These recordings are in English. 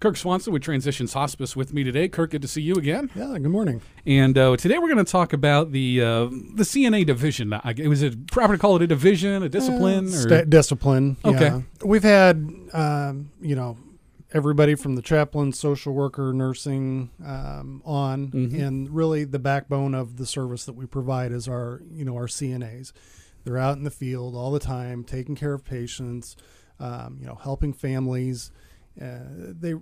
Kirk Swanson with Transitions Hospice with me today. Kirk, good to see you again. Yeah, good morning. And uh, today we're going to talk about the uh, the CNA division. I- Was it proper to call it a division, a discipline? or? Sta- discipline. Okay. yeah. We've had, um, you know, everybody from the chaplain, social worker, nursing um, on, Mhm. and really the backbone of the service that we provide is our, you know, our CNAs. They're out in the field all the time, taking care of patients, um, you know, helping families. Uh, they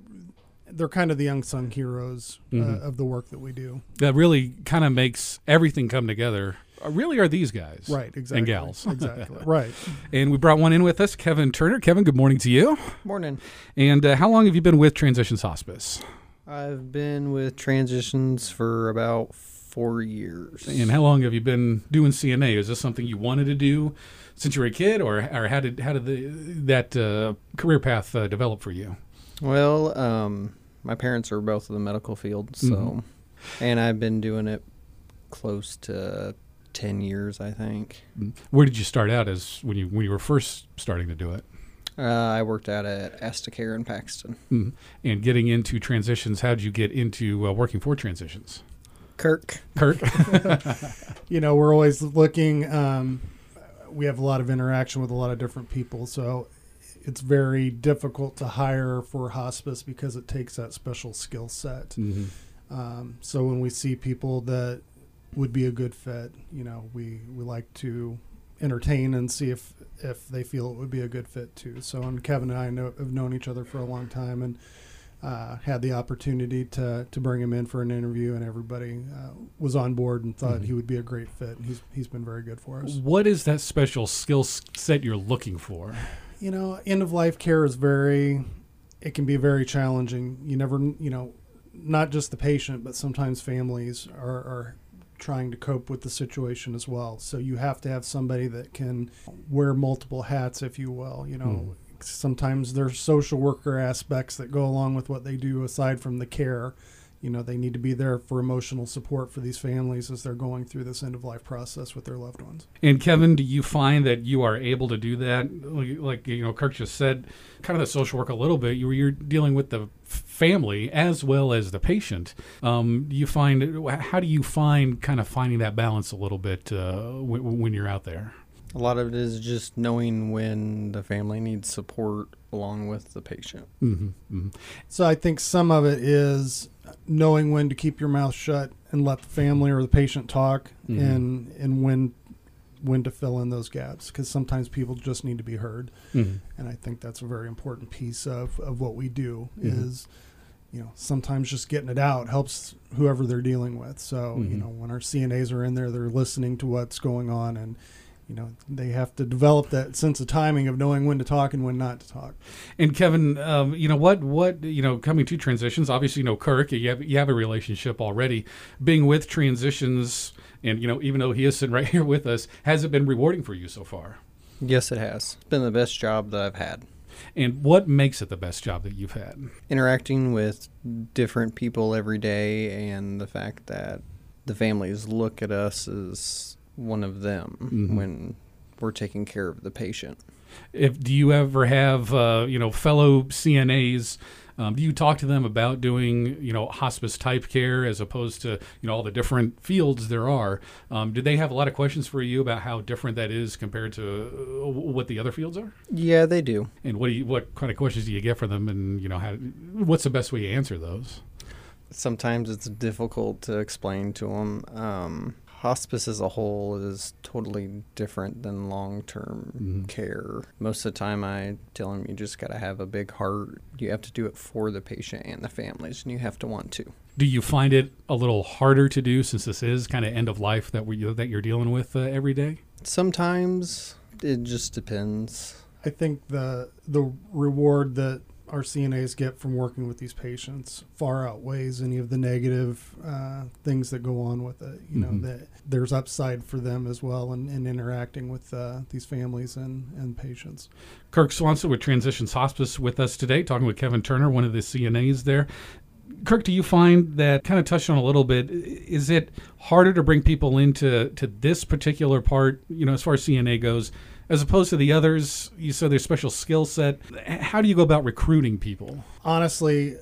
they're kind of the unsung heroes uh, of the work that we do. that really kind of makes everything come together. Uh, Really, are these guys Right. Exactly. And gals. exactly. Right. And we brought one in with us, Kevin Turner. Kevin, good morning to you. Morning. And uh, how long have you been with Transitions Hospice? I've been with transitions for about four years. And how long have you been doing CNA? Is this something you wanted to do since you were a kid, or, or how did how did the, that uh, career path uh, develop for you? Well, um, my parents are both in the medical field, so, Mhm. and I've been doing it close to ten years, I think. Where did you start out as when you when you were first starting to do it? Uh, I worked out at Astacare in Paxton. Mhm. And getting into transitions, how did you get into uh, working for transitions? Kirk. Kirk, you know we're always looking um, we have a lot of interaction with a lot of different people so it's very difficult to hire for hospice because it takes that special skill set Mhm. um, so when we see people that would be a good fit you know we, we like to entertain and see if if they feel it would be a good fit too so and kevin and i know, have known each other for a long time and uh, had the opportunity to to bring him in for an interview, and everybody uh, was on board and thought Mhm. he would be a great fit. And he's he's been very good for us. what is that special skill set you're looking for? You know, end of life care is very, it can be very challenging. You never, you know, not just the patient, but sometimes families are, are trying to cope with the situation as well. So you have to have somebody that can wear multiple hats, if you will. You know, hmm. sometimes there's social worker aspects that go along with what they do aside from the care. You know, they need to be there for emotional support for these families as they're going through this end of life process with their loved ones. And Kevin, do you find that you are able to do that? Like, like you know, Kirk just said, kind of the social work a little bit. You you're dealing with the family as well as the patient. Um, do you find how do you find kind of finding that balance a little bit uh, when, when you're out there? A lot of it is just knowing when the family needs support along with the patient. Mm-hmm, hmm So I think some of it is knowing when to keep your mouth shut and let the family or the patient talk, Mhm. and and when when to fill in those gaps because sometimes people just need to be heard, hmm and I think that's a very important piece of of what we do Mhm. is. You know, sometimes just getting it out helps whoever they're dealing with. So, you Mhm. know, when our CNAs are in there, they're listening to what's going on and, you know, they have to develop that sense of timing of knowing when to talk and when not to talk. And Kevin, um, you know what? What you know, coming to transitions. Obviously, you know Kirk. You have you have a relationship already. Being with transitions, and you know, even though he is sitting right here with us, has it been rewarding for you so far? Yes, it has. It's been the best job that I've had. And what makes it the best job that you've had? interacting with different people every day and the fact that the families look at us as one of them Mhm. when we're taking care of the patient. If do you ever have uh, you know fellow CNAs? Um, do you talk to them about doing you know hospice type care as opposed to you know all the different fields there are? Um, do they have a lot of questions for you about how different that is compared to uh, what the other fields are? Yeah, they do. And what do you, what kind of questions do you get from them? And you know, how, what's the best way to answer those? Sometimes it's difficult to explain to them. Um, hospice as a whole is totally different than long term Mhm. care. Most of the time, I tell them you just got to have a big heart. You have to do it for the patient and the families, and you have to want to. Do you find it a little harder to do since this is kind of end of life that we that you're dealing with uh, every day? Sometimes it just depends. I think the the reward that our CNAs get from working with these patients far outweighs any of the negative uh, things that go on with it. You Mhm. know that there's upside for them as well in, in interacting with uh, these families and, and patients. Kirk Swanson with Transitions Hospice with us today, talking with Kevin Turner, one of the CNAs there. Kirk, do you find that kind of touched on a little bit? Is it harder to bring people into to this particular part? You know, as far as CNA goes, as opposed to the others? You said their special skill set. How do you go about recruiting people? Honestly,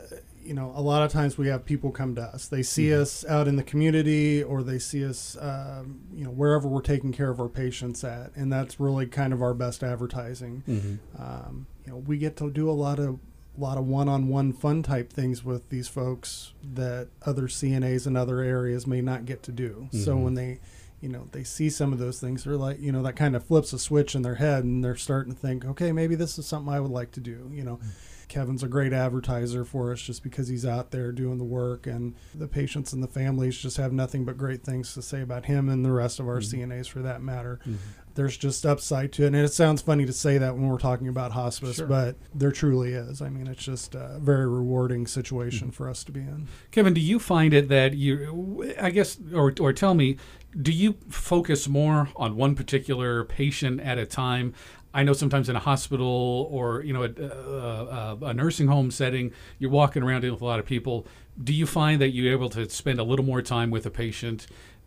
you know, a lot of times we have people come to us. They see mm-hmm. us out in the community, or they see us, um, you know, wherever we're taking care of our patients at, and that's really kind of our best advertising. Mm-hmm. Um, you know, we get to do a lot of a lot of one-on-one fun type things with these folks that other CNAs in other areas may not get to do. Mm-hmm. So when they you know they see some of those things they're like you know that kind of flips a switch in their head and they're starting to think okay maybe this is something i would like to do you know mm-hmm. Kevin's a great advertiser for us just because he's out there doing the work, and the patients and the families just have nothing but great things to say about him and the rest of our mm-hmm. CNAs for that matter. Mm-hmm. There's just upside to it, and it sounds funny to say that when we're talking about hospice, sure. but there truly is. I mean, it's just a very rewarding situation mm-hmm. for us to be in. Kevin, do you find it that you, I guess, or or tell me, do you focus more on one particular patient at a time? I know sometimes in a hospital or you know a, a, a, nursing home setting, you're walking around with a lot of people. Do you find that you're able to spend a little more time with a patient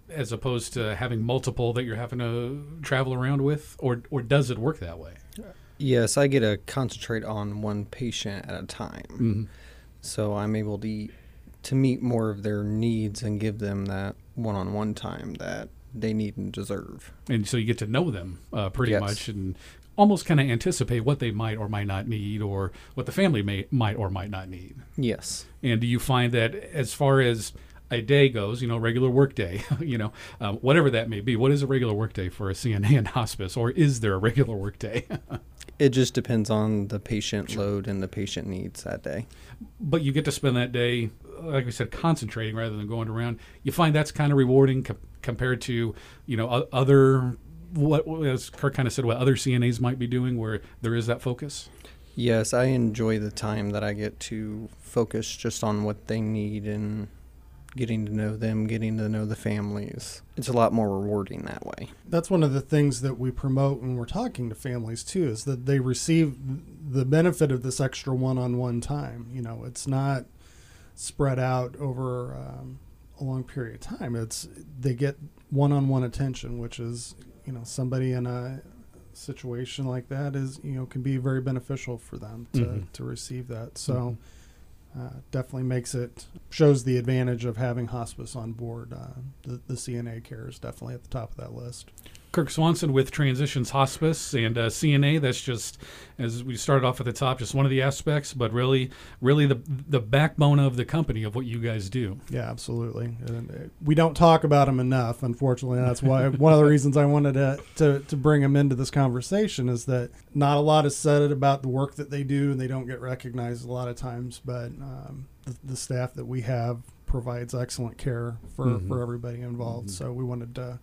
as opposed to having multiple that you're having to travel around with, or or does it work that way? Yes, I get to concentrate on one patient at a time, mm-hmm. so I'm able to to meet more of their needs and give them that one-on-one time that they need and deserve. And so you get to know them uh, pretty yes. much and almost kind of anticipate what they might or might not need or what the family may might or might not need. Yes. And do you find that as far as a day goes, you know, regular work day, you know, um, whatever that may be, what is a regular work day for a CNA in hospice, or is there a regular work day? it just depends on the patient load and the patient needs that day. But you get to spend that day, like we said, concentrating rather than going around. You find that's kind of rewarding co- compared to, you know, other what as Kirk kind of said, what other CNAs might be doing, where there is that focus. Yes, I enjoy the time that I get to focus just on what they need and getting to know them, getting to know the families. It's a lot more rewarding that way. That's one of the things that we promote when we're talking to families too is that they receive the benefit of this extra one-on-one time. You know, it's not spread out over um, a long period of time. It's they get one-on-one attention, which is you know somebody in a situation like that is you know can be very beneficial for them to, mm-hmm. to receive that so mm-hmm. uh, definitely makes it shows the advantage of having hospice on board uh, the, the cna care is definitely at the top of that list Kirk Swanson with Transitions Hospice and uh, CNA. That's just as we started off at the top, just one of the aspects, but really, really the the backbone of the company of what you guys do. Yeah, absolutely. And uh, we don't talk about them enough, unfortunately. That's why one of the reasons I wanted to, to to bring them into this conversation is that not a lot is said about the work that they do, and they don't get recognized a lot of times. But um, the, the staff that we have provides excellent care for, mm-hmm. for everybody involved. Mm-hmm. So we wanted to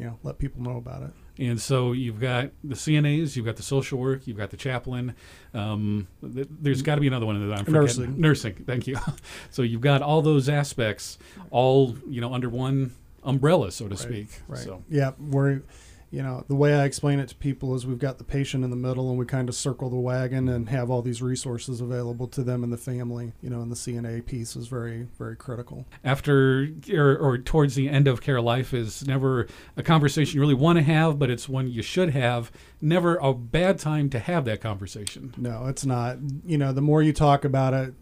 you know let people know about it. And so you've got the CNAs, you've got the social work, you've got the chaplain. Um, th- there's got to be another one that I'm forgetting. Nursing. Nursing. Thank you. so you've got all those aspects, all you know, under one umbrella, so to right, speak. Right. So. Yeah, we're you know, the way I explain it to people is we've got the patient in the middle and we kind of circle the wagon and have all these resources available to them and the family, you know, and the CNA piece is very, very critical. After or, or towards the end of care life is never a conversation you really want to have, but it's one you should have. Never a bad time to have that conversation. No, it's not. You know, the more you talk about it,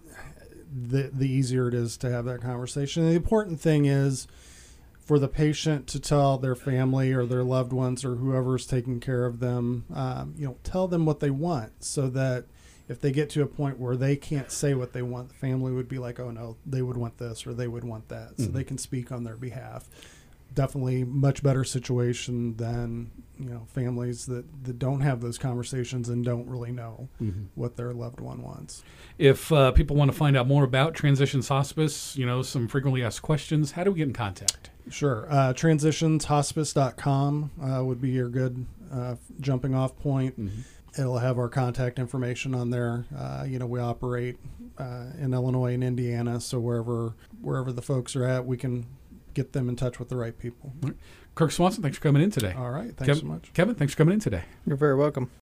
the, the easier it is to have that conversation. And the important thing is, for the patient to tell their family or their loved ones or whoever's taking care of them, um, you know, tell them what they want so that if they get to a point where they can't say what they want, the family would be like, oh no, they would want this or they would want that. So mm-hmm. they can speak on their behalf. Definitely much better situation than, you know, families that, that don't have those conversations and don't really know mm-hmm. what their loved one wants. If uh, people want to find out more about Transitions Hospice, you know, some frequently asked questions, how do we get in contact? Sure. Uh, transitionshospice.com uh, would be your good uh, jumping off point. Mm-hmm. It'll have our contact information on there. Uh, you know, we operate uh, in Illinois and Indiana, so wherever wherever the folks are at, we can get them in touch with the right people. Kirk Swanson, thanks for coming in today. All right. Thanks Kev- so much. Kevin, thanks for coming in today. You're very welcome.